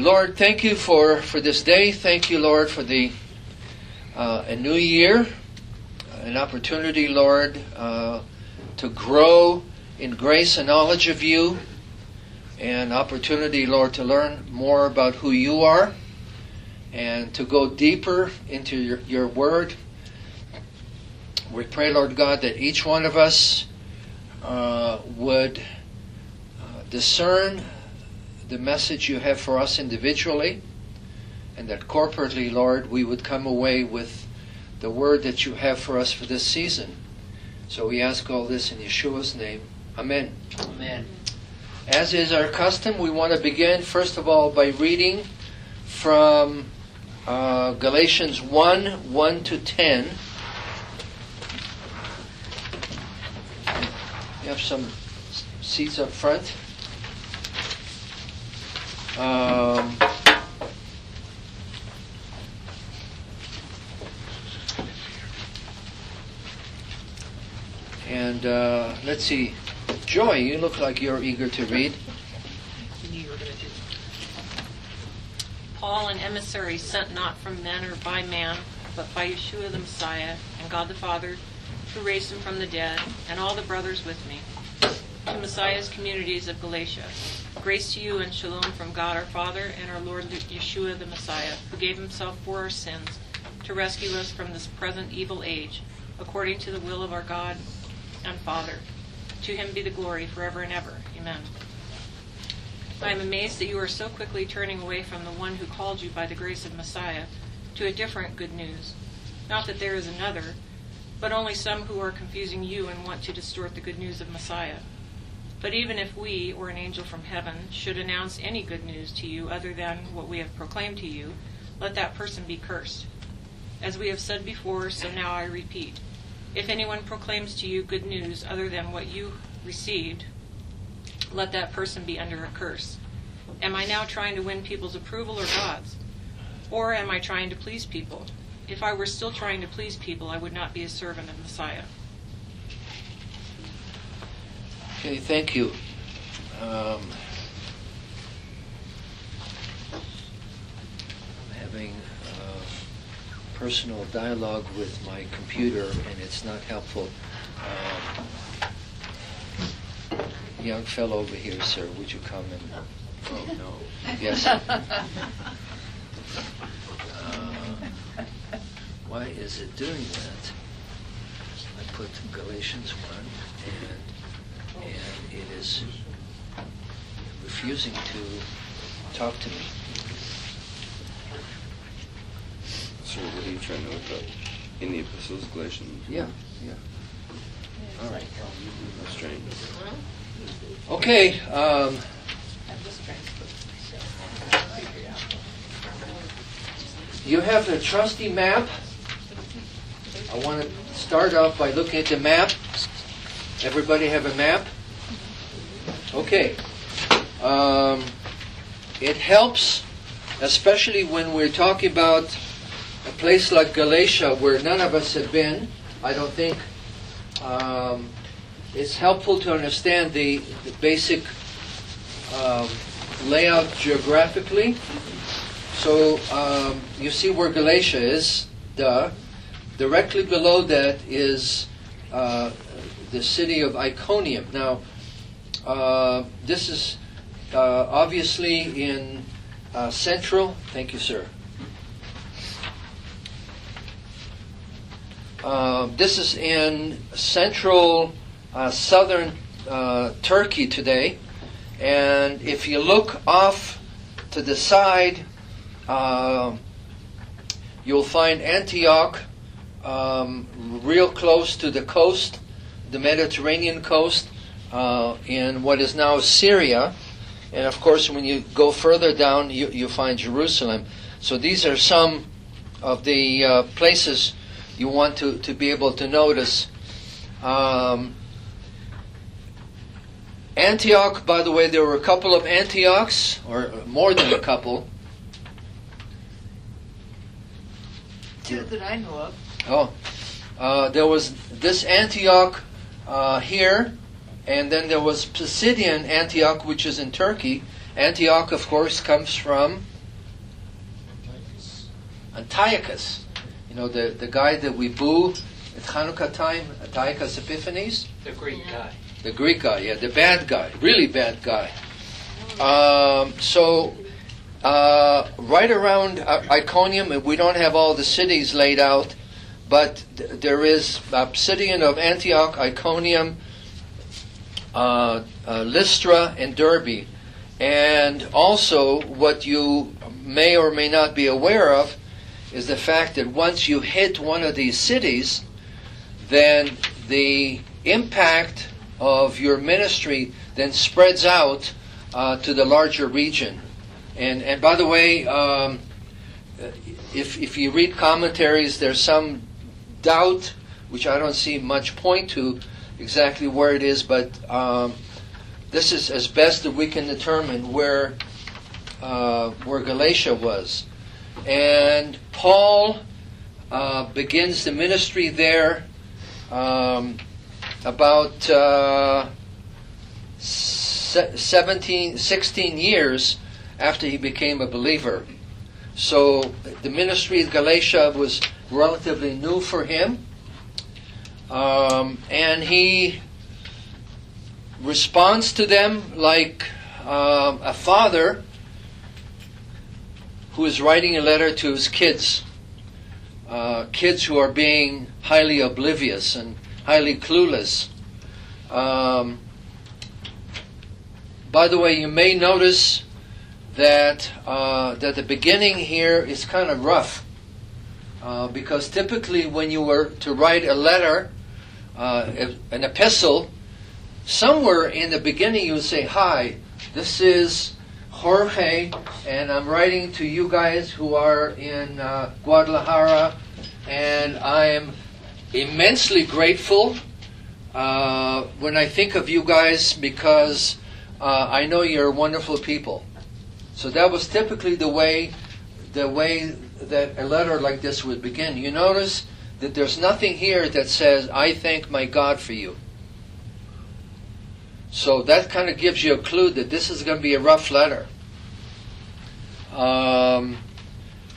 Lord, thank you for, for this day. Thank you, Lord, for the uh, a new year, an opportunity, Lord, uh, to grow in grace and knowledge of you, an opportunity, Lord, to learn more about who you are, and to go deeper into your, your word. We pray, Lord God, that each one of us uh, would uh, discern the message you have for us individually, and that corporately, Lord, we would come away with the word that you have for us for this season. So we ask all this in Yeshua's name. Amen. Amen. As is our custom, we want to begin, first of all, by reading from uh, Galatians 1 1 to 10. You have some seats up front. Um, and uh, let's see, Joy, you look like you're eager to read. Paul, an emissary sent not from men or by man, but by Yeshua the Messiah, and God the Father, who raised him from the dead, and all the brothers with me, to Messiah's communities of Galatia. Grace to you and shalom from God our Father and our Lord Yeshua the Messiah, who gave himself for our sins to rescue us from this present evil age, according to the will of our God and Father. To him be the glory forever and ever. Amen. I am amazed that you are so quickly turning away from the one who called you by the grace of Messiah to a different good news. Not that there is another, but only some who are confusing you and want to distort the good news of Messiah. But even if we, or an angel from heaven, should announce any good news to you other than what we have proclaimed to you, let that person be cursed. As we have said before, so now I repeat. If anyone proclaims to you good news other than what you received, let that person be under a curse. Am I now trying to win people's approval or God's? Or am I trying to please people? If I were still trying to please people, I would not be a servant of Messiah. Okay, thank you. Um, I'm having uh, personal dialogue with my computer, and it's not helpful. Um, young fellow over here, sir, would you come and? Oh no. Yes. Uh, why is it doing that? I put Galatians one and it is refusing to talk to me. So what are you trying to look up? In the epistles, Galatians? Yeah, yeah. All right. Strange. Okay. Um, you have the trusty map. I want to start off by looking at the map. Everybody have a map? Okay. Um, it helps, especially when we're talking about a place like Galatia where none of us have been. I don't think um, it's helpful to understand the, the basic um, layout geographically. So um, you see where Galatia is, duh. Directly below that is uh, the city of Iconium. Now, uh, this is uh, obviously in uh, central. Thank you, sir. Uh, this is in central uh, southern Turkey today, and if you look off to the side, you'll find Antioch um, real close to the coast the Mediterranean coast uh, in what is now Syria. And of course, when you go further down, you, you find Jerusalem. So these are some of the uh, places you want to, to be able to notice. Um, Antioch, by the way, there were a couple of Antiochs, or more than a couple. Two that I know of. Oh, uh, there was this Antioch uh, here, and then there was Pisidian Antioch, which is in Turkey, Antioch, of course, comes from Antiochus. You know, the, the guy that we boo at Hanukkah time, Antiochus Epiphanes? The Greek guy. The Greek guy, yeah, the bad guy, really bad guy. Um, so, uh, right around uh, Iconium, we don't have all the cities laid out, but th- there is Pisidian of Antioch, Iconium, uh, uh, Lystra, and Derbe. And also, what you may or may not be aware of is the fact that once you hit one of these cities, then the impact of your ministry then spreads out uh, to the larger region. And, and by the way, um, if, if you read commentaries, there's some doubt, which I don't see much point to exactly where it is, but um, this is as best that we can determine where, uh, where Galatia was. And Paul uh, begins the ministry there um, about uh, 17, 16 years after he became a believer. So the ministry of Galatia was relatively new for him. Um, and he responds to them like um, a father who is writing a letter to his kids. Uh, kids who are being highly oblivious and highly clueless. Um, by the way, you may notice that uh, that the beginning here is kind of rough uh, because typically when you were to write a letter, uh, an epistle, somewhere in the beginning you would say, "Hi, this is Jorge, and I'm writing to you guys who are in uh, Guadalajara, and I am immensely grateful uh, when I think of you guys because." uh, I know you're wonderful people. So that was typically the way, the way that a letter like this would begin. You notice that there's nothing here that says, "I thank my God for you." So that kind of gives you a clue that this is going to be a rough letter. Um,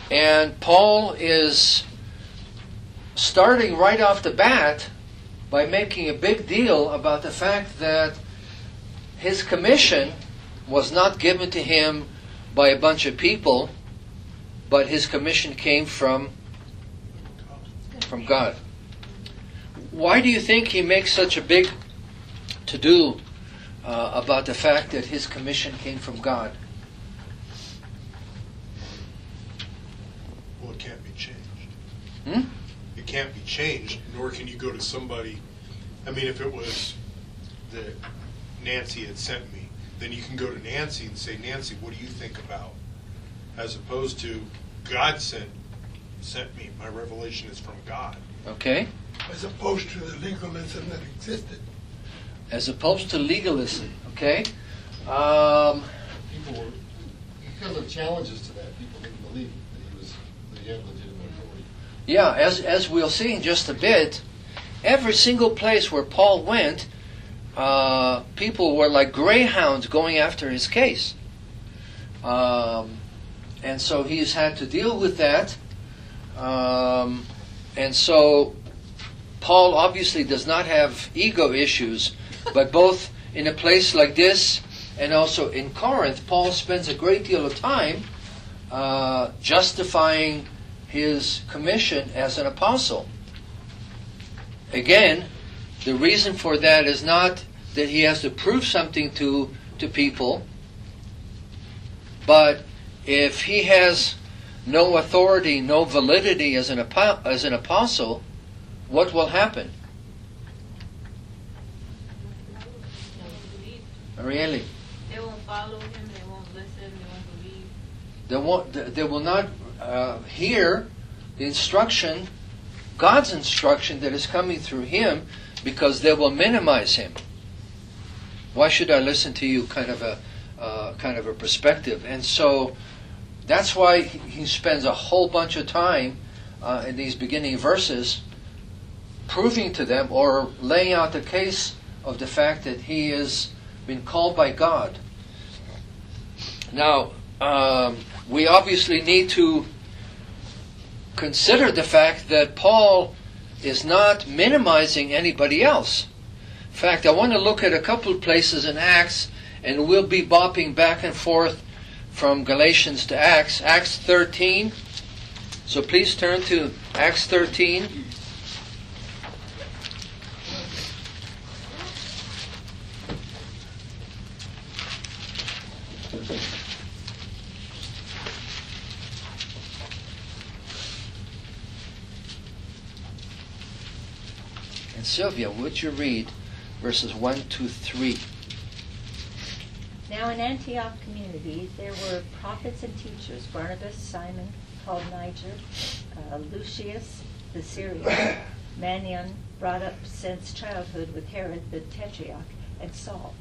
and Paul is starting right off the bat by making a big deal about the fact that his commission was not given to him by a bunch of people, but his commission came from from God. Why do you think he makes such a big to do uh, about the fact that his commission came from God? Well, it can't be changed. Hmm? It can't be changed, nor can you go to somebody. I mean, if it was that Nancy had sent me, then you can go to Nancy and say, Nancy, what do you think about? As opposed to God sent sent me. My revelation is from God. Okay. As opposed to the legalism that existed. As opposed to legalism. Okay. Um, people were, because of challenges to that, people didn't believe that he was, that he had legitimate authority. Yeah, as, as we'll see in just a bit, every single place where Paul went, uh, people were like greyhounds going after his case. Um, and so he's had to deal with that. Um, and so Paul obviously does not have ego issues, but both in a place like this and also in Corinth, Paul spends a great deal of time uh, justifying his commission as an apostle. Again, the reason for that is not that he has to prove something to, to people, but if he has no authority, no validity as an, as an apostle, what will happen? Really? They won't follow him, they won't listen, they won't believe. They, won't, they will not uh, hear the instruction, God's instruction that is coming through him, because they will minimize him. Why should I listen to you? Kind of a uh, kind of a perspective, and so that's why he spends a whole bunch of time uh, in these beginning verses proving to them or laying out the case of the fact that he has been called by God. Now, um, we obviously need to consider the fact that Paul is not minimizing anybody else. In fact, I want to look at a couple of places in Acts, and we'll be bopping back and forth from Galatians to Acts. Acts 13. So please turn to Acts 13. And Sylvia, would you read verses 1 to 3? Now in Antioch community there were prophets and teachers, Barnabas, Simon, called Niger, uh, Lucius the Syrian, Manaen, brought up since childhood with Herod the Tetrarch, and Saul.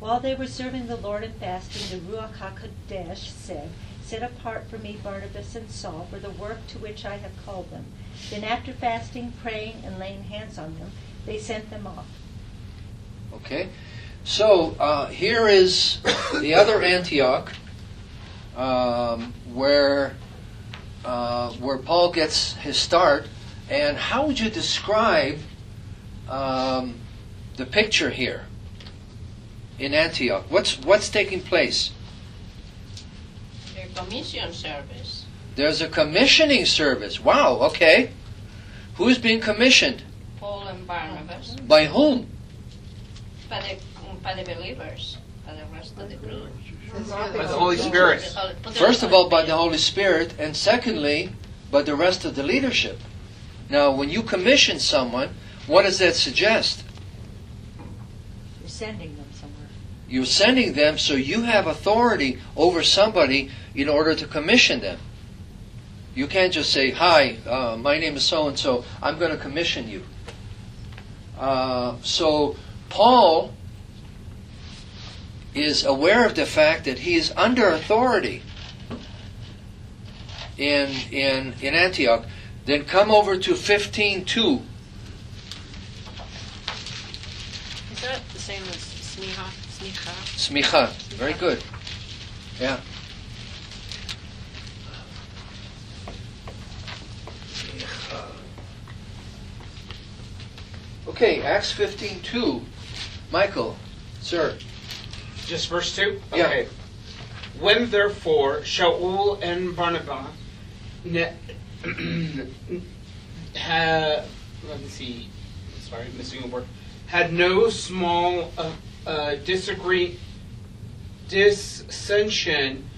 While they were serving the Lord and fasting, the Ruach HaKodesh said, Set apart for me Barnabas and Saul for the work to which I have called them. Then after fasting, praying, and laying hands on them, they sent them off. Okay? So uh, here is the other Antioch, um, where uh, where Paul gets his start. And how would you describe um, the picture here in Antioch? What's what's taking place? Their commission service. There's a commissioning service. Wow. Okay. Who's being commissioned? Paul and Barnabas. By whom? By the, by the believers. By the rest of the group. By the Holy Spirit. First of all, by the Holy Spirit, and secondly, by the rest of the leadership. Now, when you commission someone, what does that suggest? You're sending them somewhere. You're sending them so you have authority over somebody in order to commission them. You can't just say, Hi, uh, my name is so and so, I'm going to commission you. Uh, so, Paul is aware of the fact that he is under authority in, in, in Antioch. Then come over to 15.2. Is that the same as smicha? Smicha? Smicha. Very good. Yeah. Okay, Acts 15.2. Michael, sir. Just verse 2? Yeah. Okay. When therefore Shaul and Barnabas ne- had, let me see, sorry, missing a word, had no small uh, uh, disagree, dissension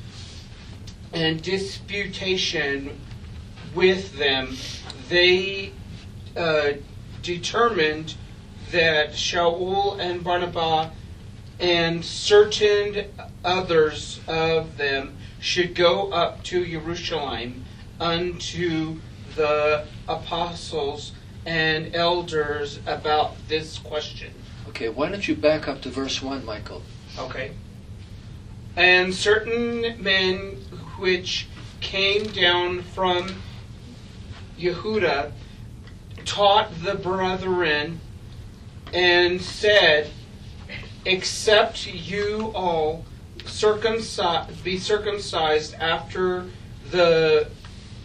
and disputation with them, they uh, determined that Shaul and Barnabas and certain others of them should go up to Jerusalem unto the apostles and elders about this question. Okay, why don't you back up to verse 1, Michael? Okay. And certain men which came down from Yehuda taught the brethren and said, Except you all be circumcised after the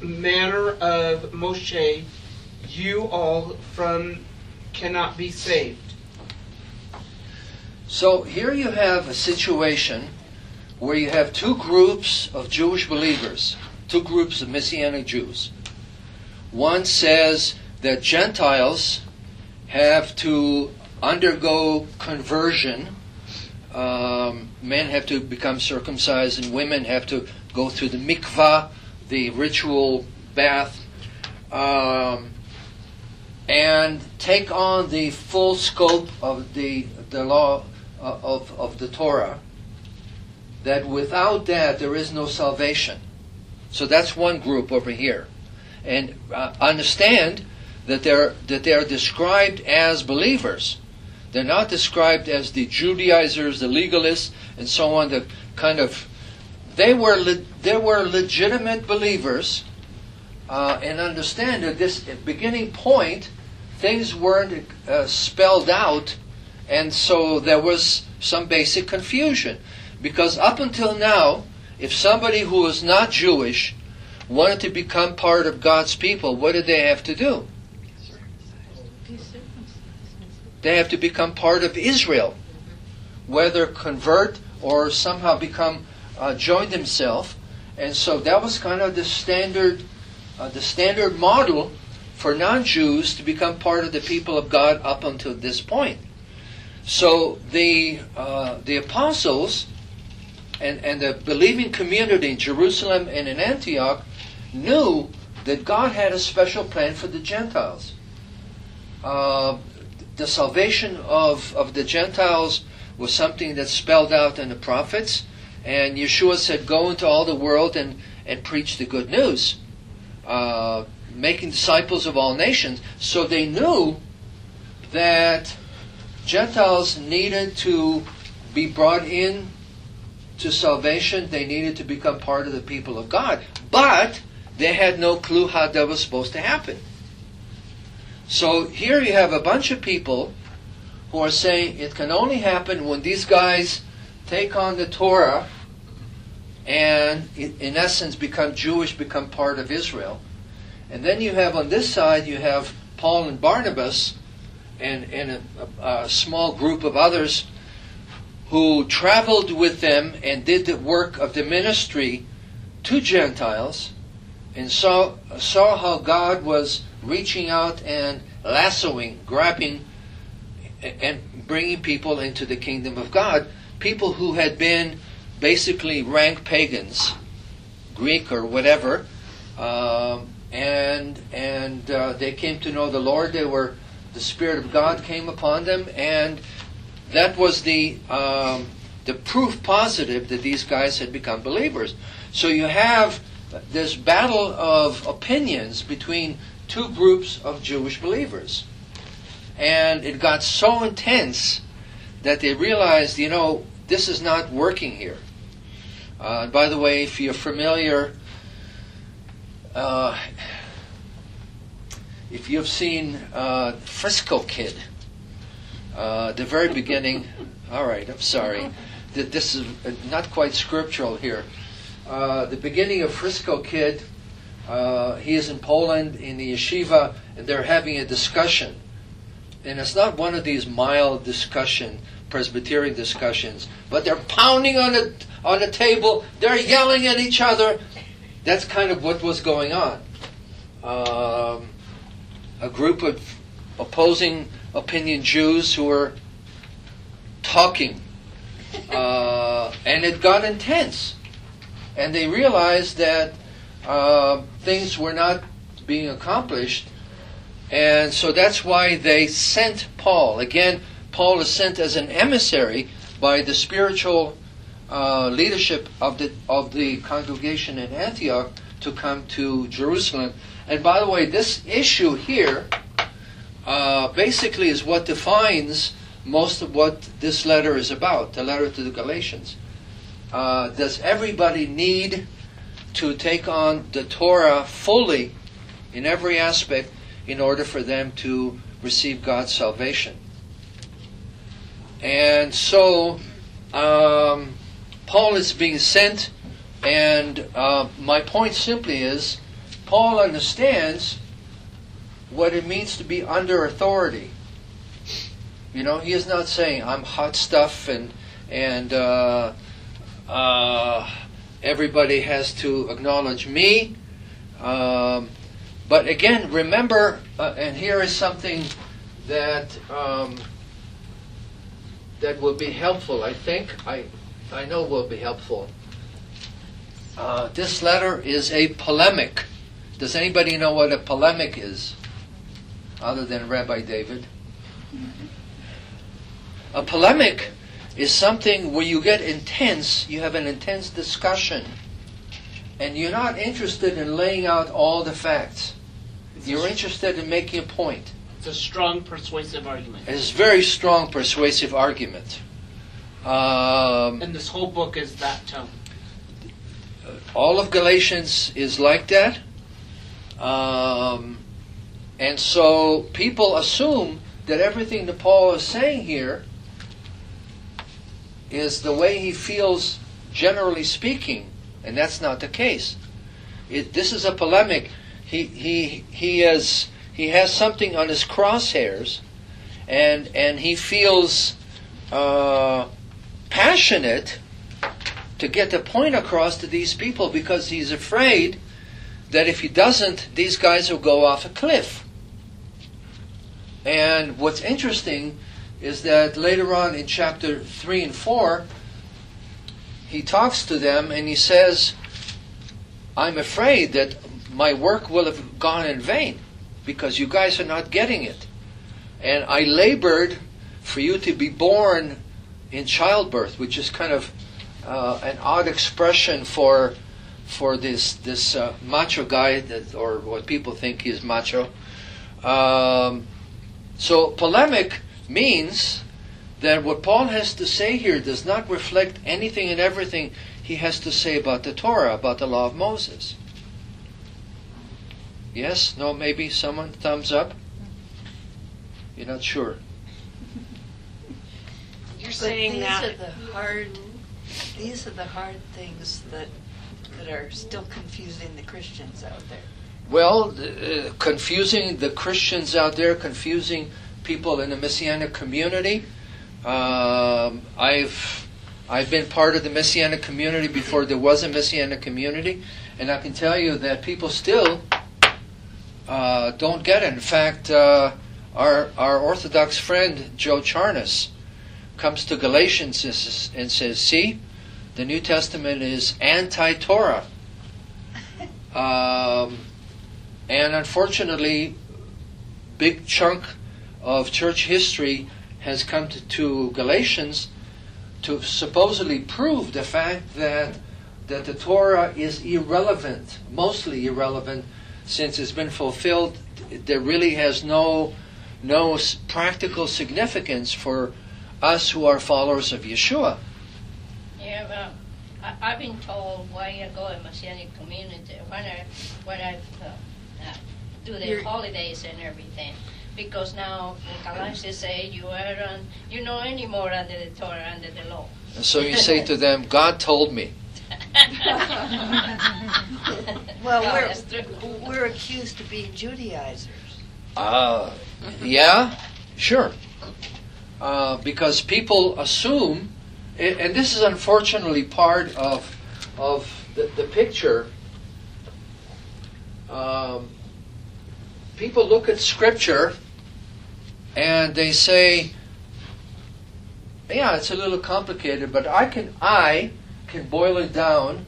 manner of Moshe, you all from cannot be saved. So here you have a situation where you have two groups of Jewish believers, two groups of Messianic Jews. One says that Gentiles have to undergo conversion. Um, men have to become circumcised, and women have to go through the mikvah, the ritual bath, um, and take on the full scope of the the law uh, of of the Torah. That without that there is no salvation. So that's one group over here, and uh, understand that they're that they are described as believers. They're not described as the Judaizers, the legalists, and so on. The kind of they were le- they were legitimate believers, uh, and understand that this beginning point, things weren't uh, spelled out, and so there was some basic confusion, because up until now, if somebody who was not Jewish wanted to become part of God's people, what did they have to do? They have to become part of Israel, whether convert or somehow become uh, join themselves. And so that was kind of the standard, uh, the standard model for non-Jews to become part of the people of God up until this point. So the uh, the apostles and, and the believing community in Jerusalem and in Antioch knew that God had a special plan for the Gentiles. Uh, the salvation of, of the Gentiles was something that's spelled out in the prophets, and Yeshua said, Go into all the world and, and preach the good news, uh, making disciples of all nations. So they knew that Gentiles needed to be brought in to salvation, they needed to become part of the people of God. But they had no clue how that was supposed to happen. So here you have a bunch of people who are saying it can only happen when these guys take on the Torah and, in essence, become Jewish, become part of Israel. And then you have on this side, you have Paul and Barnabas and, and a, a small group of others who traveled with them and did the work of the ministry to Gentiles and saw, saw how God was reaching out and lassoing, grabbing, and bringing people into the kingdom of God. People who had been basically rank pagans, Greek or whatever, um, and and uh, they came to know the Lord. They were the Spirit of God came upon them, and that was the um, the proof positive that these guys had become believers. So you have this battle of opinions between two groups of Jewish believers. And it got so intense that they realized, you know, this is not working here. Uh, by the way, if you're familiar, uh, if you've seen uh, Frisco Kid, uh, the very beginning, all right, I'm sorry, this is not quite scriptural here. Uh, the beginning of Frisco Kid, uh, he is in Poland in the yeshiva, and they're having a discussion. And it's not one of these mild discussion, Presbyterian discussions, but they're pounding on the on the table. They're yelling at each other. That's kind of what was going on. Um, a group of opposing opinion Jews who were talking, uh, and it got intense and they realized that uh, things were not being accomplished, and so that's why they sent Paul. Again, Paul is sent as an emissary by the spiritual uh, leadership of the of the congregation in Antioch to come to Jerusalem. And by the way, this issue here uh, basically is what defines most of what this letter is about, the letter to the Galatians uh, does everybody need to take on the Torah fully in every aspect in order for them to receive God's salvation? And so um, Paul is being sent, and uh, my point simply is Paul understands what it means to be under authority. You know, he is not saying I'm hot stuff and and uh, uh, everybody has to acknowledge me. Um, but again, remember, uh, and here is something that um, that will be helpful. I think I I know will be helpful. Uh, this letter is a polemic. Does anybody know what a polemic is, other than Rabbi David? A polemic is something where you get intense, you have an intense discussion, and you're not interested in laying out all the facts. You're interested in making a point. It's a strong, persuasive argument. It's a very strong, persuasive argument. Um, and this whole book is that tone. All of Galatians is like that. Um, and so people assume that everything that Paul is saying here is the way he feels, generally speaking, and that's not the case. It, this is a polemic. He he he has he has something on his crosshairs, and and he feels uh, passionate to get the point across to these people because he's afraid that if he doesn't, these guys will go off a cliff. And what's interesting is that later on in chapter 3 and 4, he talks to them and he says, I'm afraid that my work will have gone in vain because you guys are not getting it. And I labored for you to be born in childbirth, which is kind of uh, an odd expression for for this this uh, macho guy that, or what people think is macho. Um, so polemic means that what Paul has to say here does not reflect anything and everything he has to say about the Torah, about the law of Moses. Yes? No? Maybe someone? Thumbs up? You're not sure? You're But saying these that are the hard, these are the hard things that, that are still confusing the Christians out there. Well, uh, confusing the Christians out there, confusing people in the Messianic community. Um, I've I've been part of the Messianic community before there was a Messianic community, and I can tell you that people still uh, don't get it. In fact, uh, our our Orthodox friend Joe Charnas comes to Galatians and says- "See, the New Testament is anti-Torah." Um, and unfortunately, big chunk of church history has come to, to Galatians to supposedly prove the fact that that the Torah is irrelevant, mostly irrelevant, since it's been fulfilled. There really has no no practical significance for us who are followers of Yeshua. Yeah, well, I, I've been told why I go in the Messianic community when I when I uh, uh, do the holidays and everything. Because now Galatians say you are on, you know any more under the Torah, under the law. And so you say to them, God told me. Well, No, we're, we're accused of being Judaizers. Uh, yeah, sure. Uh, because people assume, and this is unfortunately part of of the, the picture. Um, people look at Scripture and they say, "Yeah, it's a little complicated, but I can I can boil it down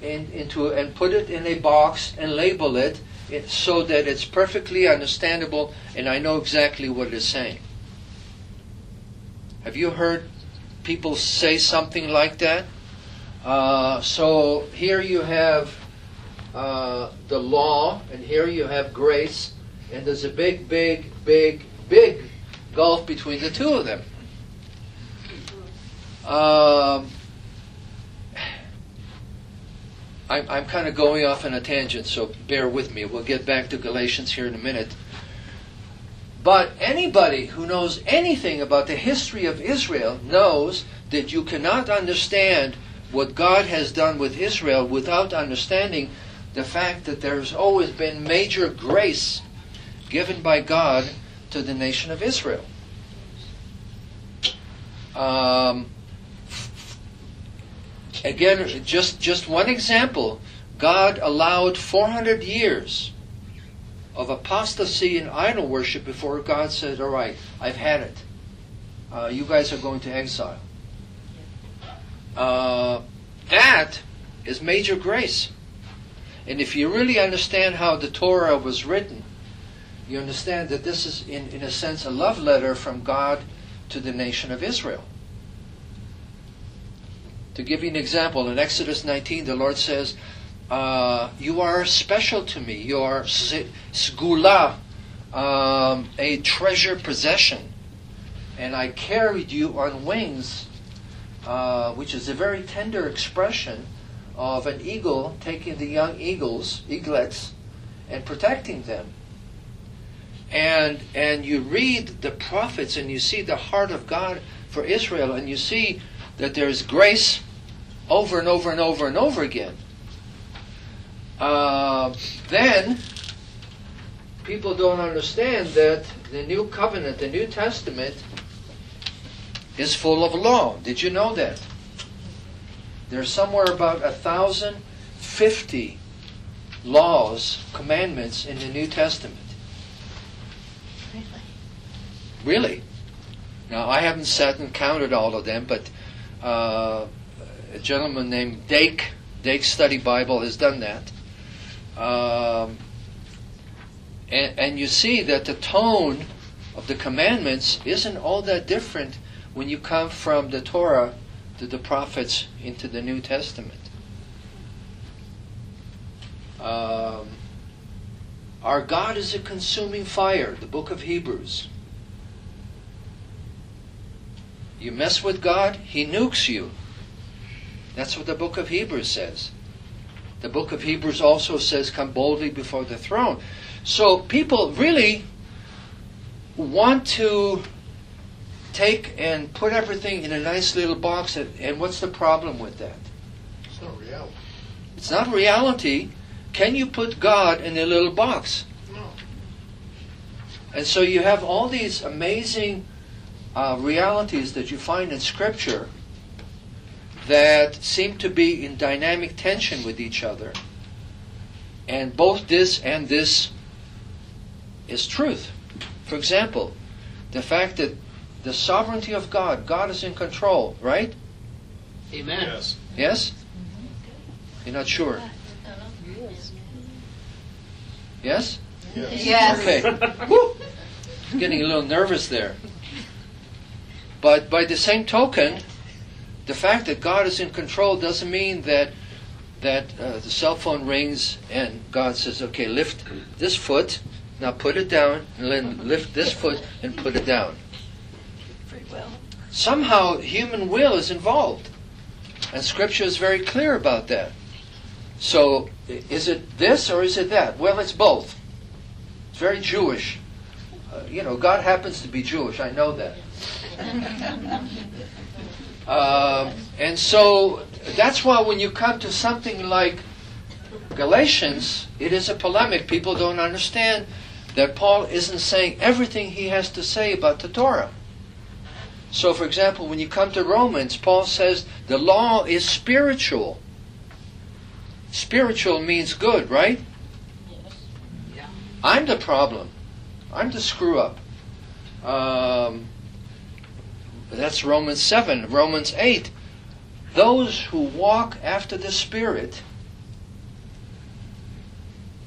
in, into and put it in a box and label it." so that it's perfectly understandable and I know exactly what it is saying. Have you heard people say something like that? Uh, so here you have uh, the law, and here you have grace, and there's a big, big, big, big gulf between the two of them. Um, I'm, I'm kind of going off on a tangent, so bear with me. We'll get back to Galatians here in a minute. But anybody who knows anything about the history of Israel knows that you cannot understand what God has done with Israel without understanding the fact that there's always been major grace given by God to the nation of Israel. Um, again, just just one example. God allowed 400 years of apostasy and idol worship before God said, "All right, I've had it. Uh, you guys are going to exile." Uh, that is major grace. And if you really understand how the Torah was written, you understand that this is, in, in a sense, a love letter from God to the nation of Israel. To give you an example, in Exodus 19, the Lord says, uh, You are special to me. You are sgula, um, a treasure possession. And I carried you on wings, uh, which is a very tender expression of an eagle taking the young eagles, eaglets, and protecting them. And and you read the prophets and you see the heart of God for Israel and you see that there's grace over and over and over and over again. Uh, then people don't understand that the new covenant, the New Testament, is full of law. Did you know that? There's somewhere about a thousand fifty laws, commandments in the New Testament. Really? Now, I haven't sat and counted all of them, but uh, a gentleman named Dake, Dake Study Bible, has done that. Um, and, and you see that the tone of the commandments isn't all that different when you come from the Torah to the prophets into the New Testament. Um, our God is a consuming fire, the book of Hebrews. You mess with God, He nukes you. That's what the book of Hebrews says. The book of Hebrews also says, Come boldly before the throne. So people really want to take and put everything in a nice little box, and, and what's the problem with that? It's not reality. It's not reality. Can you put God in a little box? No. And so you have all these amazing uh, realities that you find in Scripture that seem to be in dynamic tension with each other. And both this and this is truth. For example, the fact that the sovereignty of God, God is in control, right? Amen. Yes. Yes? You're not sure? Yes? Yes. Yes. Okay. Woo! Getting a little nervous there. But by the same token, the fact that God is in control doesn't mean that that uh, the cell phone rings and God says, "Okay, lift this foot, now put it down, and then lift this foot and put it down." Free will. Somehow, human will is involved, and Scripture is very clear about that. So, is it this or is it that? Well, it's both. It's very Jewish. Uh, you know, God happens to be Jewish. I know that. Um, and so that's why when you come to something like Galatians, it is a polemic. People don't understand that Paul isn't saying everything he has to say about the Torah. So, for example, when you come to Romans, Paul says the law is spiritual. Spiritual means good, right? Yes. I'm the problem. I'm the screw up. Um, that's Romans 7. Romans 8. Those who walk after the Spirit,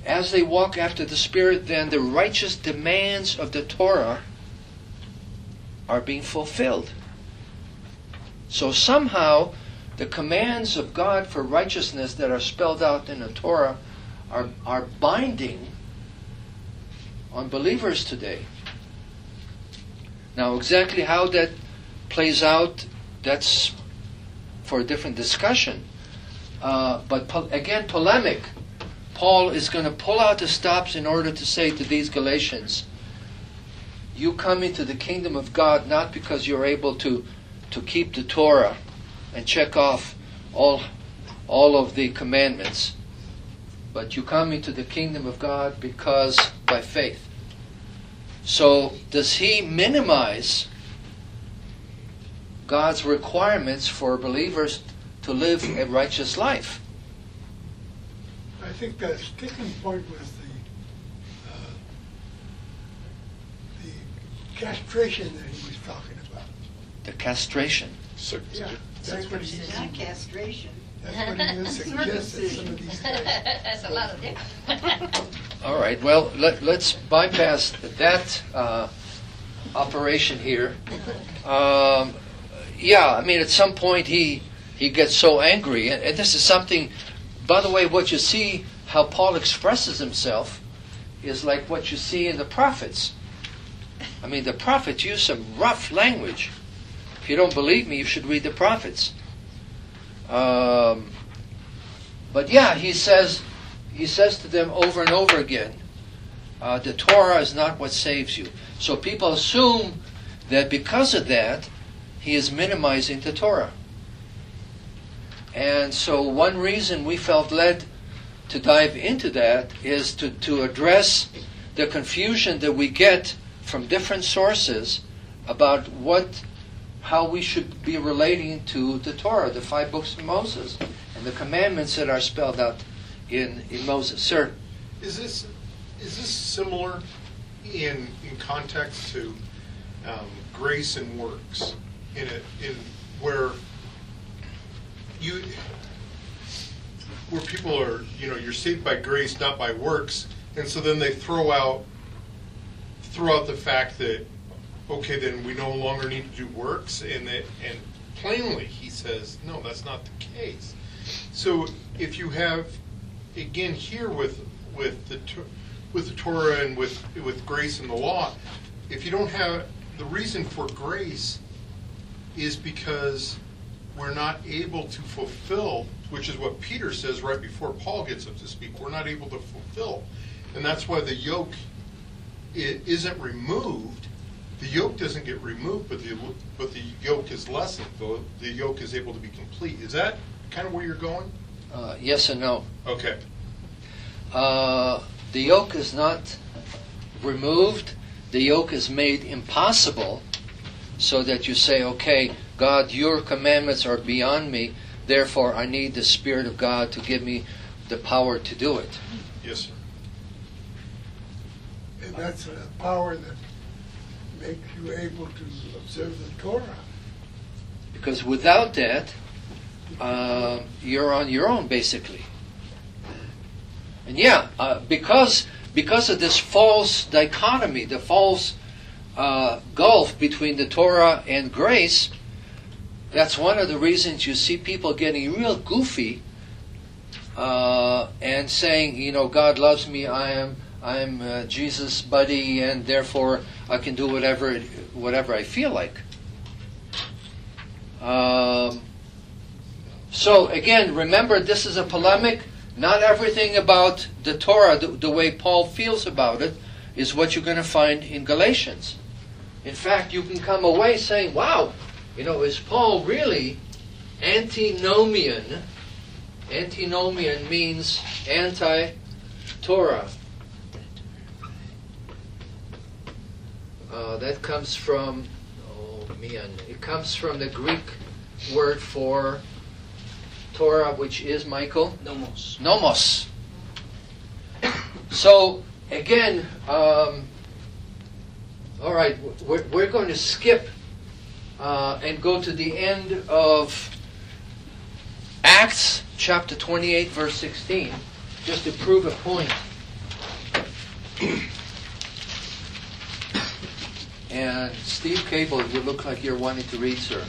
as they walk after the Spirit, then the righteous demands of the Torah are being fulfilled. So somehow, the commands of God for righteousness that are spelled out in the Torah are, are binding on believers today. Now, exactly how that plays out, that's for a different discussion. Uh, but po- again, polemic. Paul is going to pull out the stops in order to say to these Galatians, you come into the kingdom of God not because you're able to, to keep the Torah and check off all, all of the commandments, but you come into the kingdom of God because by faith. So, does he minimize God's requirements for believers to live a righteous life? I think the sticking point was the, uh, the castration that he was talking about. The castration. Yeah, that's what he, Not castration. that's what he was suggesting, some of these guys. That's a lot of difference. All right, well, let, let's bypass that uh, operation here. Um, yeah, I mean, at some point he he gets so angry, and, and this is something. By the way, what you see how Paul expresses himself is like what you see in the prophets. I mean, the prophets use some rough language. If you don't believe me, you should read the prophets. Um, but yeah, he says he says to them over and over again, uh, the Torah is not what saves you. So people assume that because of that, he is minimizing the Torah. And so, one reason we felt led to dive into that is to, to address the confusion that we get from different sources about what how we should be relating to the Torah, the five books of Moses, and the commandments that are spelled out in, in Moses. Sir, Is this, is this similar in, in context to um, grace and works? In a, in where you, where people are, you know, you're saved by grace, not by works, and so then they throw out, throw out the fact that, okay, then we no longer need to do works, and that, and plainly, he says, no, that's not the case. So if you have, again, here with, with the, with the Torah and with, with grace and the law, if you don't have, the reason for grace is because we're not able to fulfill, which is what Peter says right before Paul gets up to speak, we're not able to fulfill. And that's why the yoke isn't removed. The yoke doesn't get removed, but the, but the yoke is lessened, the, the yoke is able to be complete. Is that kind of where you're going? uh, yes and no. Okay. Uh, the yoke is not removed, the yoke is made impossible so that you say, okay, God, your commandments are beyond me, therefore I need the Spirit of God to give me the power to do it. Yes, sir. And that's a power that makes you able to observe the Torah. Because without that, uh, you're on your own, basically. And yeah, uh, because because of this false dichotomy, the false uh, gulf between the Torah and grace, that's one of the reasons you see people getting real goofy uh, and saying, you know, God loves me, I am I'm uh, Jesus' buddy, and therefore I can do whatever whatever I feel like. Um, so again, remember this is a polemic. Not everything about the Torah, the, the way Paul feels about it, is what you're going to find in Galatians. In fact, you can come away saying, "Wow, you know, is Paul really antinomian?" Antinomian means anti-Torah. Uh, that comes from, oh man, it comes from the Greek word for Torah, which is Michael Nomos. nomos. So again, um, all right, we're, we're going to skip uh, and go to the end of Acts chapter 28, verse 16, just to prove a point. And Steve Cable, you look like you're wanting to read, sir.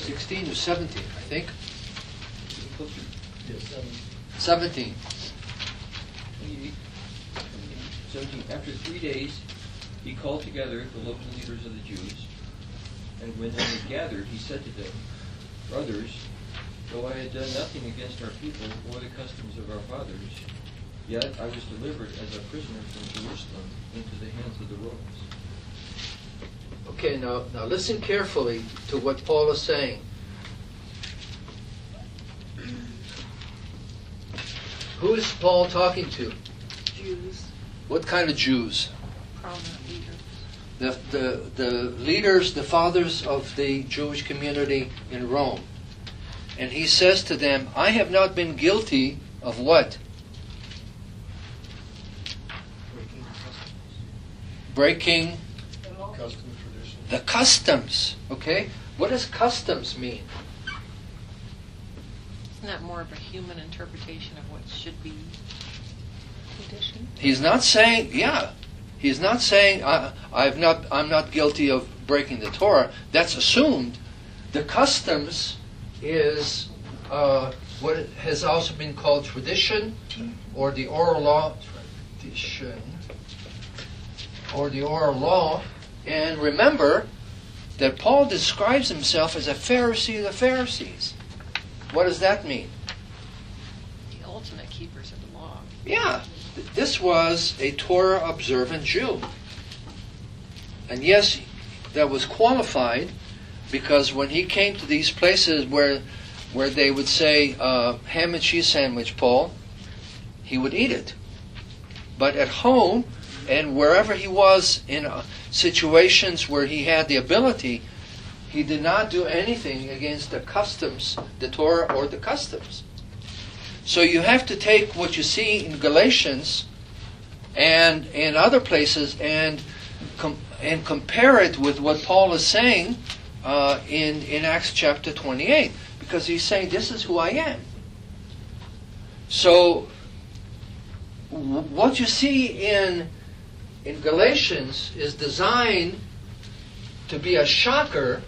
16 or 17, I think. 17. 17. After three days, he called together the local leaders of the Jews, and when they had gathered, he said to them, Brothers, though I had done nothing against our people or the customs of our fathers, yet I was delivered as a prisoner from Jerusalem into the hands of the Romans. Okay, now, now listen carefully to what Paul is saying. Who is Paul talking to? Jews, What kind of Jews? prominent leaders. The, the, the leaders, the fathers of the Jewish community in Rome. And he says to them, I have not been guilty of what? Breaking Custom, the customs. Okay? What does customs mean? Isn't that more of a human interpretation of what should be? He's not saying, yeah, he's not saying I, I've not, I'm not guilty of breaking the Torah. That's assumed. The customs is uh, what has also been called tradition, or the oral law. Tradition, or the oral law. And remember that Paul describes himself as a Pharisee of the Pharisees. What does that mean? The ultimate keepers of the law. Yeah, this was a Torah observant Jew. And yes, that was qualified because when he came to these places where where they would say uh, ham and cheese sandwich, Paul, he would eat it. But at home and wherever he was in uh, situations where he had the ability, he did not do anything against the customs, the Torah or the customs. So you have to take what you see in Galatians and in other places and com- and compare it with what Paul is saying uh, in in Acts chapter 28 because he's saying this is who I am. So w- what you see in in Galatians is designed to be a shocker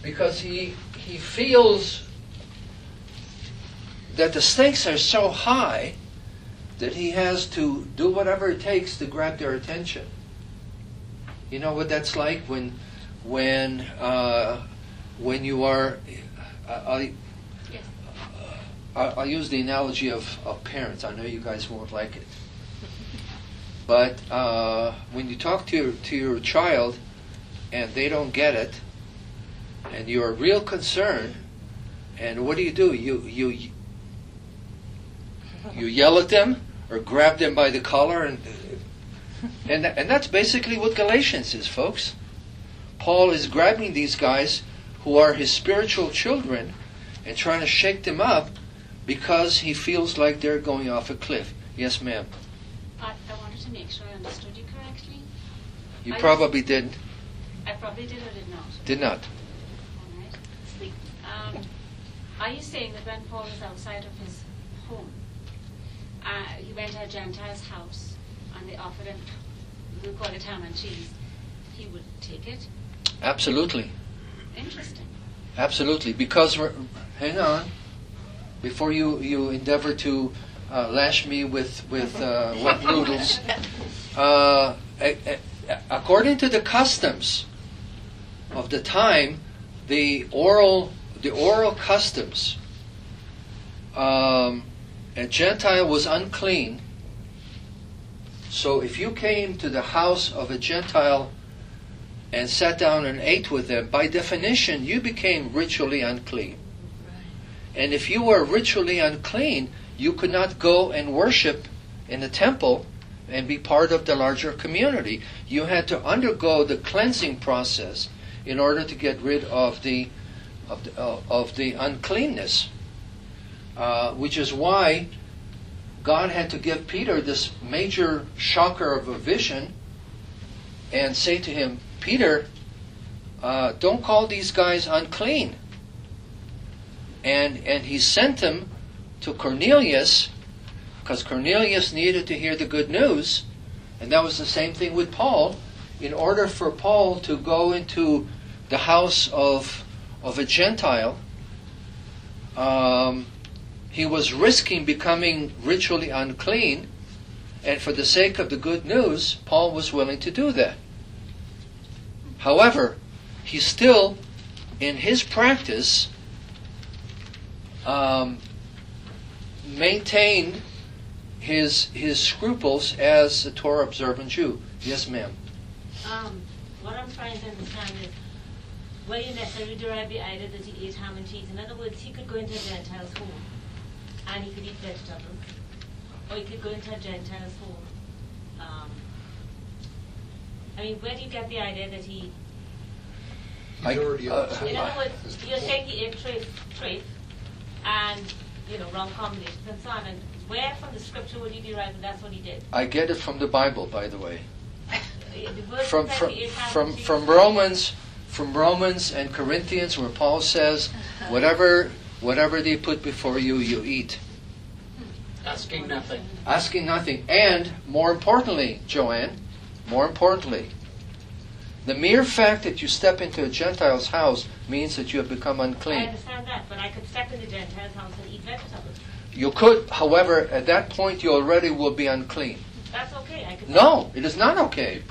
because he he feels that the stakes are so high that he has to do whatever it takes to grab their attention. You know what that's like when when uh, when you are. Uh, I, I'll use the analogy of, of parents. I know you guys won't like it. But uh, when you talk to your, to your child and they don't get it, and you're real concerned, and what do you do? You you you yell at them or grab them by the collar, and and and that's basically what Galatians is, folks. Paul is grabbing these guys who are his spiritual children and trying to shake them up because he feels like they're going off a cliff. Yes, ma'am. I, I wanted to make sure I understood you correctly. You I probably didn't. I probably did or did not. Did not. All right. Um, are you saying that when Paul was outside of his home, uh, he went to a Gentile's house and they offered him, we call it ham and cheese, he would take it? Absolutely. Interesting. Absolutely. Because, hang on, before you, you endeavor to uh, lash me with, with uh, wet noodles, uh, according to the customs of the time, the oral, the oral customs, um, a Gentile was unclean. So if you came to the house of a Gentile and sat down and ate with them, by definition, you became ritually unclean. And if you were ritually unclean, you could not go and worship in the temple and be part of the larger community. You had to undergo the cleansing process in order to get rid of the of the, uh, of the uncleanness, uh, which is why God had to give Peter this major shocker of a vision and say to him, Peter, uh, don't call these guys unclean. And and he sent him to Cornelius because Cornelius needed to hear the good news, and that was the same thing with Paul. In order for Paul to go into the house of of a Gentile, um, he was risking becoming ritually unclean, and for the sake of the good news, Paul was willing to do that. However, he still, in his practice, um, maintained his his scruples as a Torah observant Jew. Yes, ma'am. Um, what I'm trying to understand is you necessarily the idea that he ate ham and cheese. In other words, he could go into a Gentile's home and he could eat vegetables, or he could go into a Gentile's home. Um, I mean, where do you get the idea that he? Already uh. In other words, you're saying he ate trace, trace, and you know wrong combinations and so on. And where from the scripture would you derive that that's what he did? I get it from the Bible, by the way. The From from he ate ham from, from Romans, from Romans and Corinthians, where Paul says, whatever whatever they put before you, you eat, Asking nothing. asking nothing. And more importantly, Joanne, more importantly, the mere fact that you step into a Gentile's house means that you have become unclean. I understand that, but I could step in the Gentile's house and eat vegetables. You could, however, at that point you already will be unclean. That's okay. I could. No, it is not okay.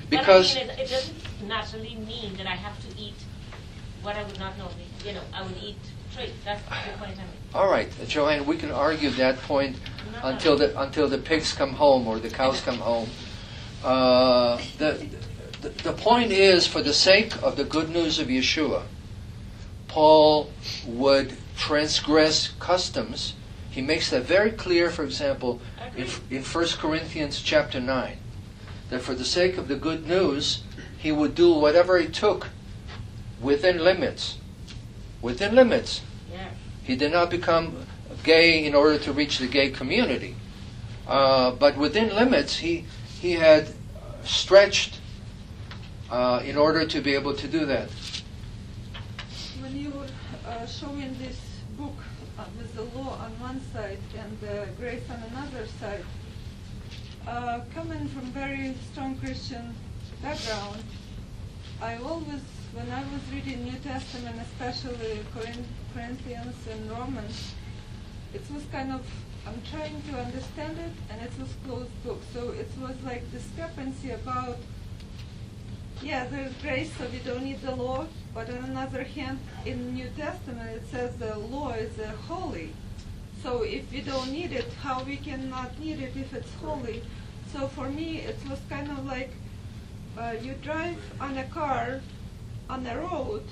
But Because I mean, it, it doesn't naturally mean that I have to eat what I would not normally. You know, I would eat trace. That's the point All right, Joanne, we can argue that point until the until the pigs come home or the cows come home. Uh, the the, the point is, for the sake of the good news of Yeshua, Paul would transgress customs. He makes that very clear, for example, in, in 1 Corinthians chapter 9, that for the sake of the good news, he would do whatever it took within limits. Within limits. Yeah. He did not become gay in order to reach the gay community. Uh, but within limits, he, he had stretched uh, in order to be able to do that. When you were uh, showing this book uh, with the law on one side and uh, grace on another side, uh, coming from very strong Christian background, I always, when I was reading New Testament, especially Corinthians and Romans, it was kind of I'm trying to understand it, and it was closed book. So it was like discrepancy about yeah, there's grace, so we don't need the law. But on another hand, in New Testament it says the law is uh, holy. So if we don't need it, how we cannot need it if it's holy? So for me, it was kind of like uh, you drive on a car on a road.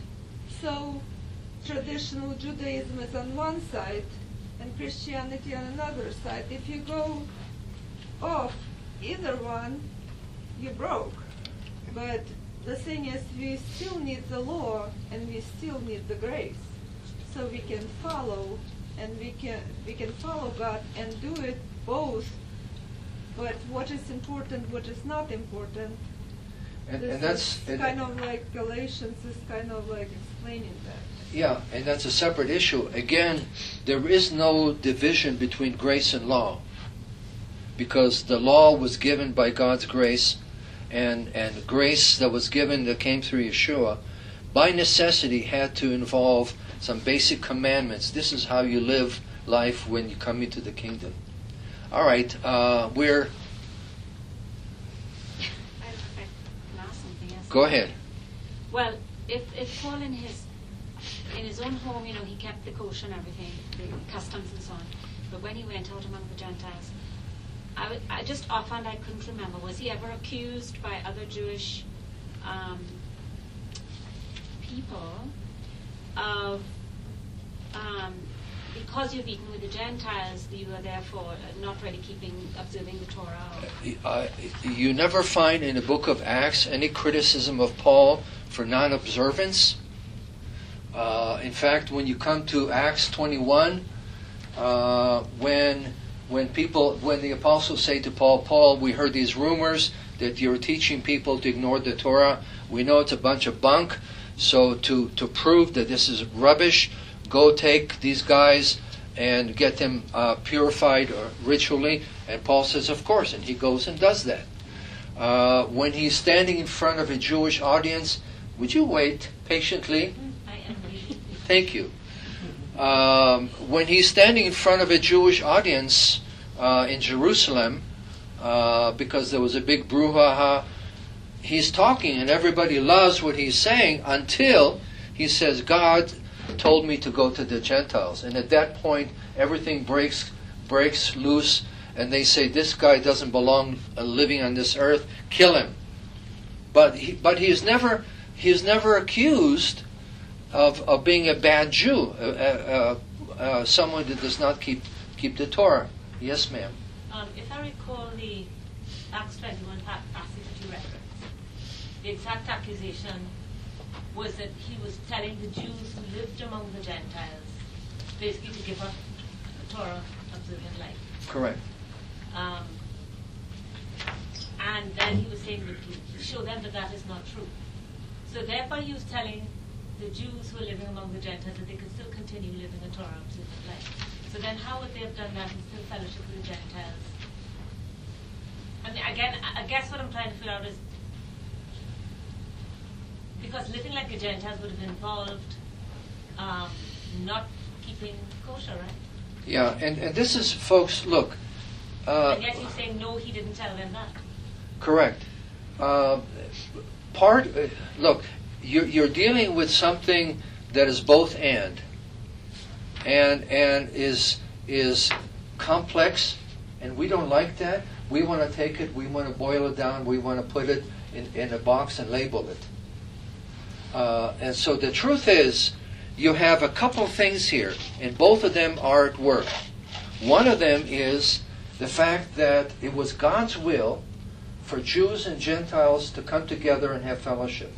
So traditional Judaism is on one side and Christianity on another side. If you go off either one, you're broke. But the thing is, we still need the law and we still need the grace, so we can follow and we can we can follow God and do it both. But what is important, what is not important. And, and that's and- kind of like Galatians is kind of like explaining that. Yeah, and that's a separate issue. Again, there is no division between grace and law. Because the law was given by God's grace, and, and grace that was given that came through Yeshua, by necessity had to involve some basic commandments. This is how you live life when you come into the kingdom. All right, uh, we're. I, I can ask something else. Go ahead. Well, if, if Paul in his in his own home, you know, he kept the kosher and everything, the customs and so on. But when he went out among the Gentiles, I, would- I just offhand I couldn't remember. Was he ever accused by other Jewish um, people of um, because you've eaten with the Gentiles, you are therefore not really keeping observing the Torah? Uh, you never find in the book of Acts any criticism of Paul for non observance. Uh, in fact, when you come to Acts 21, uh, when when people when the apostles say to Paul, Paul, we heard these rumors that you're teaching people to ignore the Torah. We know it's a bunch of bunk. So to to prove that this is rubbish, go take these guys and get them uh, purified uh, ritually. And Paul says, of course, and he goes and does that. Uh, when he's standing in front of a Jewish audience, would you wait patiently? Thank you. Um, when he's standing in front of a Jewish audience uh, in Jerusalem, uh, because there was a big brouhaha, he's talking and everybody loves what he's saying until he says, God told me to go to the Gentiles. And at that point, everything breaks, breaks loose, and they say, This guy doesn't belong uh, living on this earth, kill him. But he, but he is never, he is never accused of, of being a bad Jew, uh, uh, uh, someone that does not keep keep the Torah. Yes, ma'am. Um, if I recall the Acts 21 pa- passage that you referenced, the exact accusation was that he was telling the Jews who lived among the Gentiles basically to give up the Torah observant life. Correct. Um, and then he was saying to show them that that is not true. So therefore he was telling the Jews who are living among the Gentiles that they could still continue living a Torah observant life. So then how would they have done that and still fellowship with the Gentiles? I mean, again, I guess what I'm trying to figure out is because living like a Gentile would have involved um, not keeping kosher, right? Yeah, and, and this is, folks, look. Uh, and yet he's saying no, he didn't tell them that. Correct. Uh, part, uh, look, you're, you're dealing with something that is both and, and and is is complex, and we don't like that. We want to take it, we want to boil it down, we want to put it in, in a box and label it. Uh, and so the truth is, you have a couple things here, and both of them are at work. One of them is the fact that it was God's will for Jews and Gentiles to come together and have fellowship.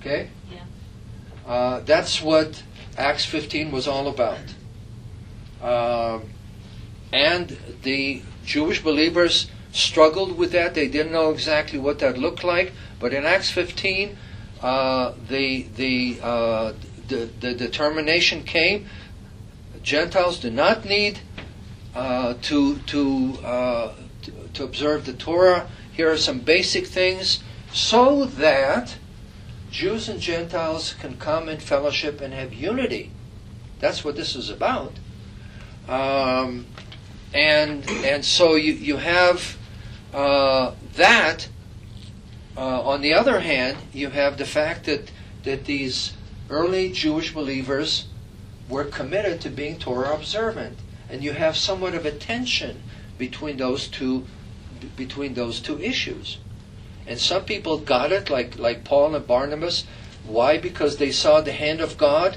Okay? Yeah. Uh, that's what Acts 15 was all about. Um, and the Jewish believers struggled with that. They didn't know exactly what that looked like. But in Acts 15, uh, the, the, uh, the, the determination came Gentiles do not need uh, to, to, uh, to, to observe the Torah. Here are some basic things so that Jews and Gentiles can come in fellowship and have unity. That's what this is about. Um, and and so you you have uh, that. Uh, on the other hand, you have the fact that that these early Jewish believers were committed to being Torah observant, and you have somewhat of a tension between those two between those two issues. And some people got it, like like Paul and Barnabas. Why? Because they saw the hand of God.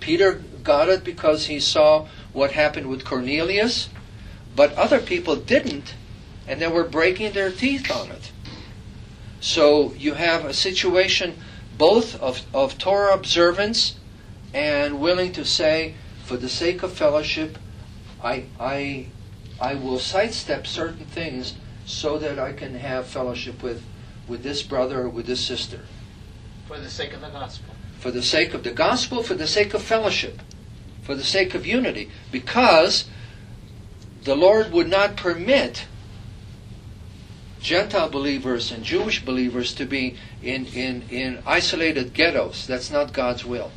Peter got it because he saw what happened with Cornelius, but other people didn't, and they were breaking their teeth on it. So you have a situation both of, of Torah observance and willing to say, for the sake of fellowship, I, I, I will sidestep certain things so that I can have fellowship with, with this brother or with this sister. For the sake of the gospel. For the sake of the gospel, for the sake of fellowship, for the sake of unity. Because the Lord would not permit Gentile believers and Jewish believers to be in, in, in isolated ghettos. That's not God's will.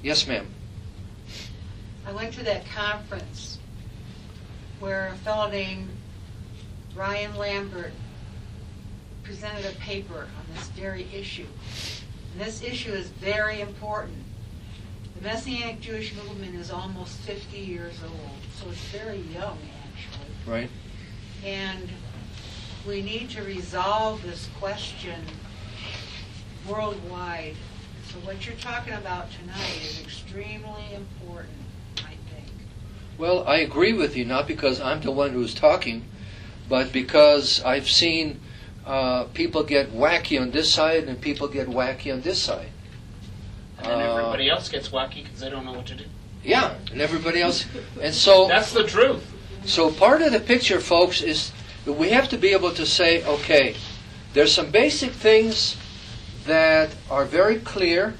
Yes, ma'am. I went to that conference where a fellow named Ryan Lambert presented a paper on this very issue. And this issue is very important. The Messianic Jewish movement is almost 50 years old, so it's very young. Right. And we need to resolve this question worldwide. So what you're talking about tonight is extremely important, I think. Well, I agree with you, not because I'm the one who's talking, but because I've seen uh, people get wacky on this side and people get wacky on this side. And then Uh, everybody else gets wacky because they don't know what to do. Yeah, and everybody else. And so. That's the truth. So part of the picture, folks, is that we have to be able to say, okay, there's some basic things that are very clear,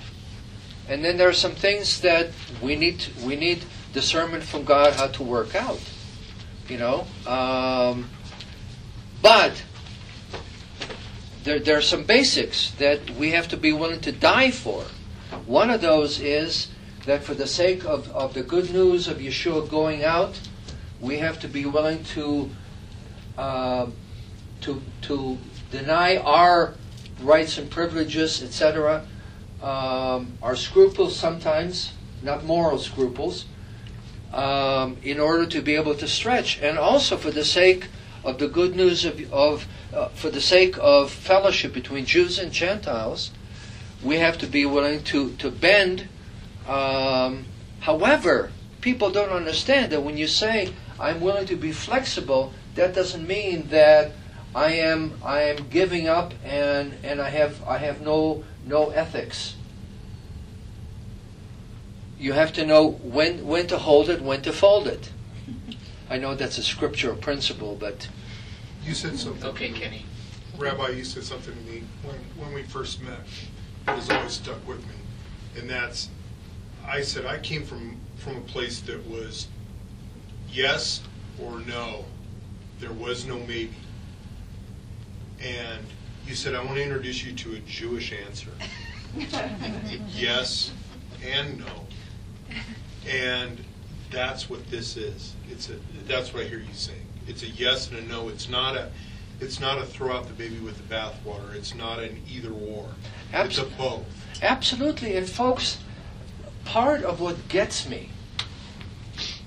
and then there are some things that we need we need discernment from God how to work out. You know, um, but there there are some basics that we have to be willing to die for. One of those is that for the sake of, of the good news of Yeshua going out, we have to be willing to uh, to to deny our rights and privileges, etc. Um, our scruples sometimes, not moral scruples, um, in order to be able to stretch, and also for the sake of the good news of, of uh, for the sake of fellowship between Jews and Gentiles, we have to be willing to to bend. Um, however, people don't understand that when you say I'm willing to be flexible, that doesn't mean that I am I am giving up and and I have I have no no ethics. You have to know when when to hold it, when to fold it. I know that's a scriptural principle, but You said something. Okay, Kenny. Rabbi, you said something to me when, when we first met. It has always stuck with me. And that's, I said, I came from, from a place that was yes or no. There was no maybe. And you said, I want to introduce you to a Jewish answer. yes and no. And that's what this is. It's a, that's what I hear you saying. It's a yes and a no. It's not a, it's not a throw out the baby with the bathwater. It's not an either or. It's a both. Absolutely. And folks, part of what gets me,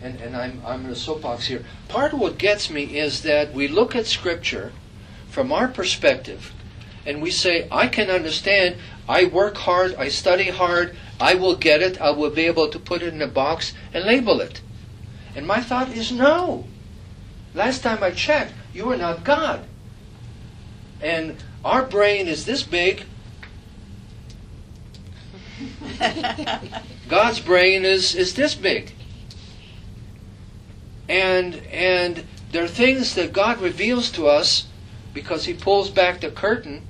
and, and I'm, I'm in a soapbox here. Part of what gets me is that we look at Scripture from our perspective and we say, I can understand, I work hard, I study hard, I will get it, I will be able to put it in a box and label it. And my thought is no. Last time I checked, you are not God. And our brain is this big. God's brain is, is this big. And and there are things that God reveals to us because he pulls back the curtain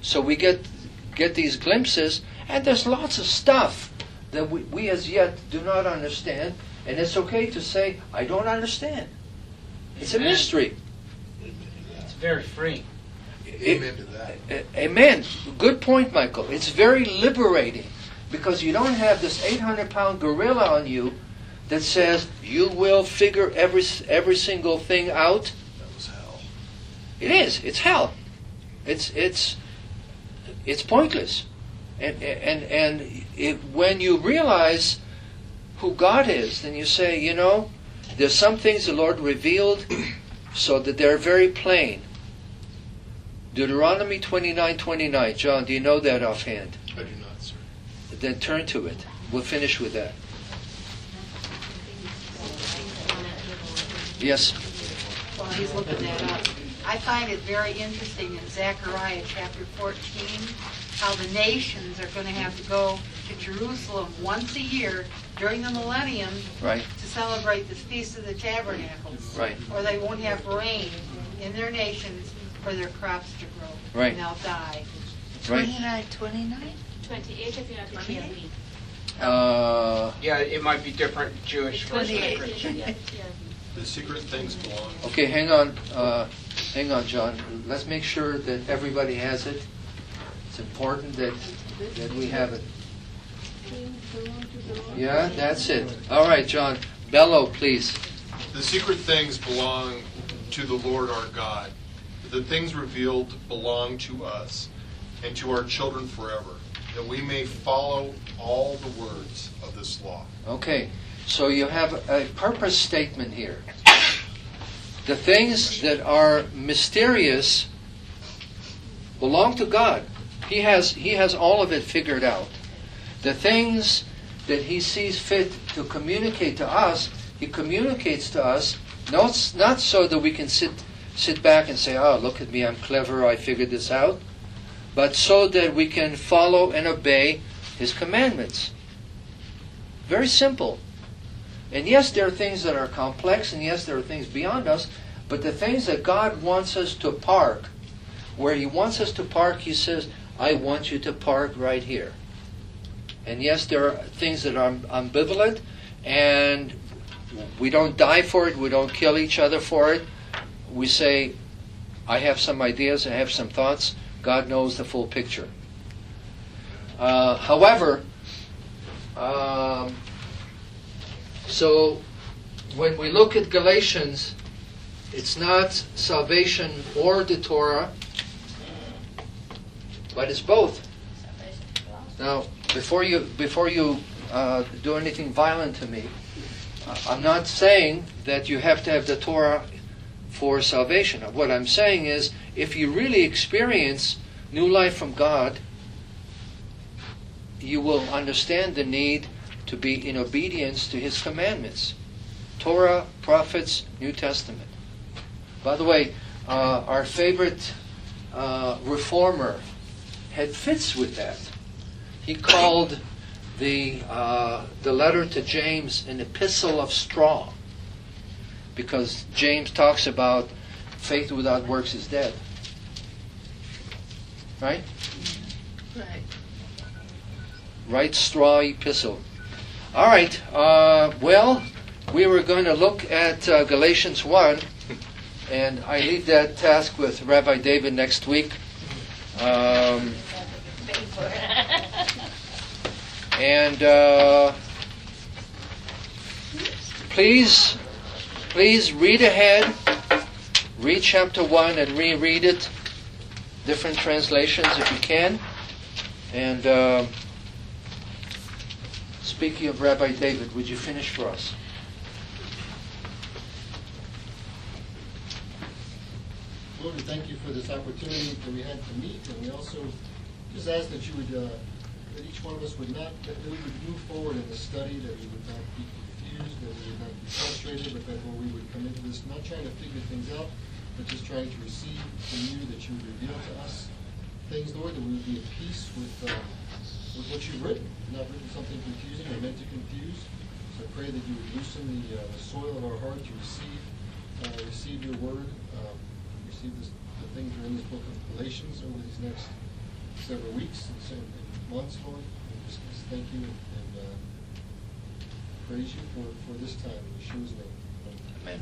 so we get get these glimpses and there's lots of stuff that we, we as yet do not understand and it's okay to say I don't understand. It's a mystery. It's very free. Amen to that. Amen. Good point, Michael. It's very liberating because you don't have this 800 pound gorilla on you that says you will figure every every single thing out. That was hell. It is. It's hell. It's it's it's pointless. And and and it, when you realize who God is, then you say, you know, there's some things the Lord revealed so that they're very plain. Deuteronomy 29:29. John, do you know that offhand? I do not, sir. Then turn to it. We'll finish with that. Yes. While he's looking that up, I find it very interesting in Zechariah chapter 14 how the nations are going to have to go to Jerusalem once a year during the millennium Right. to celebrate the Feast of the Tabernacles. Right. Or they won't have rain in their nations for their crops to grow. Right. And they'll die. Right. 29, 29? 28 if you have the KLE. Uh, Yeah, it might be different Jewish versus 28. Christian. Yeah, yeah. The secret things belong. okay, hang on. Uh, hang on, John. Let's make sure that everybody has it. It's important that that we have it. Yeah, that's it. All right, John. Bellow, please. The secret things belong to the Lord our God. The things revealed belong to us and to our children forever, that we may follow all the words of this law. Okay, so you have a purpose statement here. The things that are mysterious belong to God. He has He has all of it figured out. The things that He sees fit to communicate to us, He communicates to us. Not not so that we can sit sit back and say, "Oh, look at me, I'm clever, I figured this out," but so that we can follow and obey His commandments. Very simple. And yes, there are things that are complex, and yes, there are things beyond us, but the things that God wants us to park, where He wants us to park, He says, I want you to park right here. And yes, there are things that are ambivalent, and we don't die for it, we don't kill each other for it. We say, I have some ideas, I have some thoughts, God knows the full picture. Uh, however, um, so when we look at Galatians, it's not salvation or the Torah, but it's both. Now, before you before you uh, do anything violent to me, uh, I'm not saying that you have to have the Torah for salvation. What I'm saying is, if you really experience new life from God, you will understand the need to be in obedience to His commandments. Torah, prophets, New Testament. By the way, uh, our favorite uh, reformer had fits with that. He called the uh, the letter to James an epistle of straw, because James talks about faith without works is dead. Right? Right. Right straw epistle. All right. Uh, well, we were going to look at uh, Galatians 1, and I leave that task with Rabbi David next week. Um, and uh, please, please read ahead. Read chapter 1 and reread it. Different translations if you can. And. Speaking of Rabbi David, would you finish for us? Lord, we thank you for this opportunity that we had to meet, and we also just ask that you would, uh, that each one of us would not, that we would move forward in the study, that we would not be confused, that we would not be frustrated, but that we would come into this not trying to figure things out, but just trying to receive from you that you would reveal to us things, Lord, that we would be at peace with. Uh, with what you've written, not written something confusing or meant to confuse. So I pray that you would loosen the, uh, the soil of our heart to receive, uh, receive your word, um, receive this, the things that are in this book of Galatians over these next several weeks and and months, Lord. And just, just thank you and, uh, praise you for, for this time in Yeshua's name. Amen.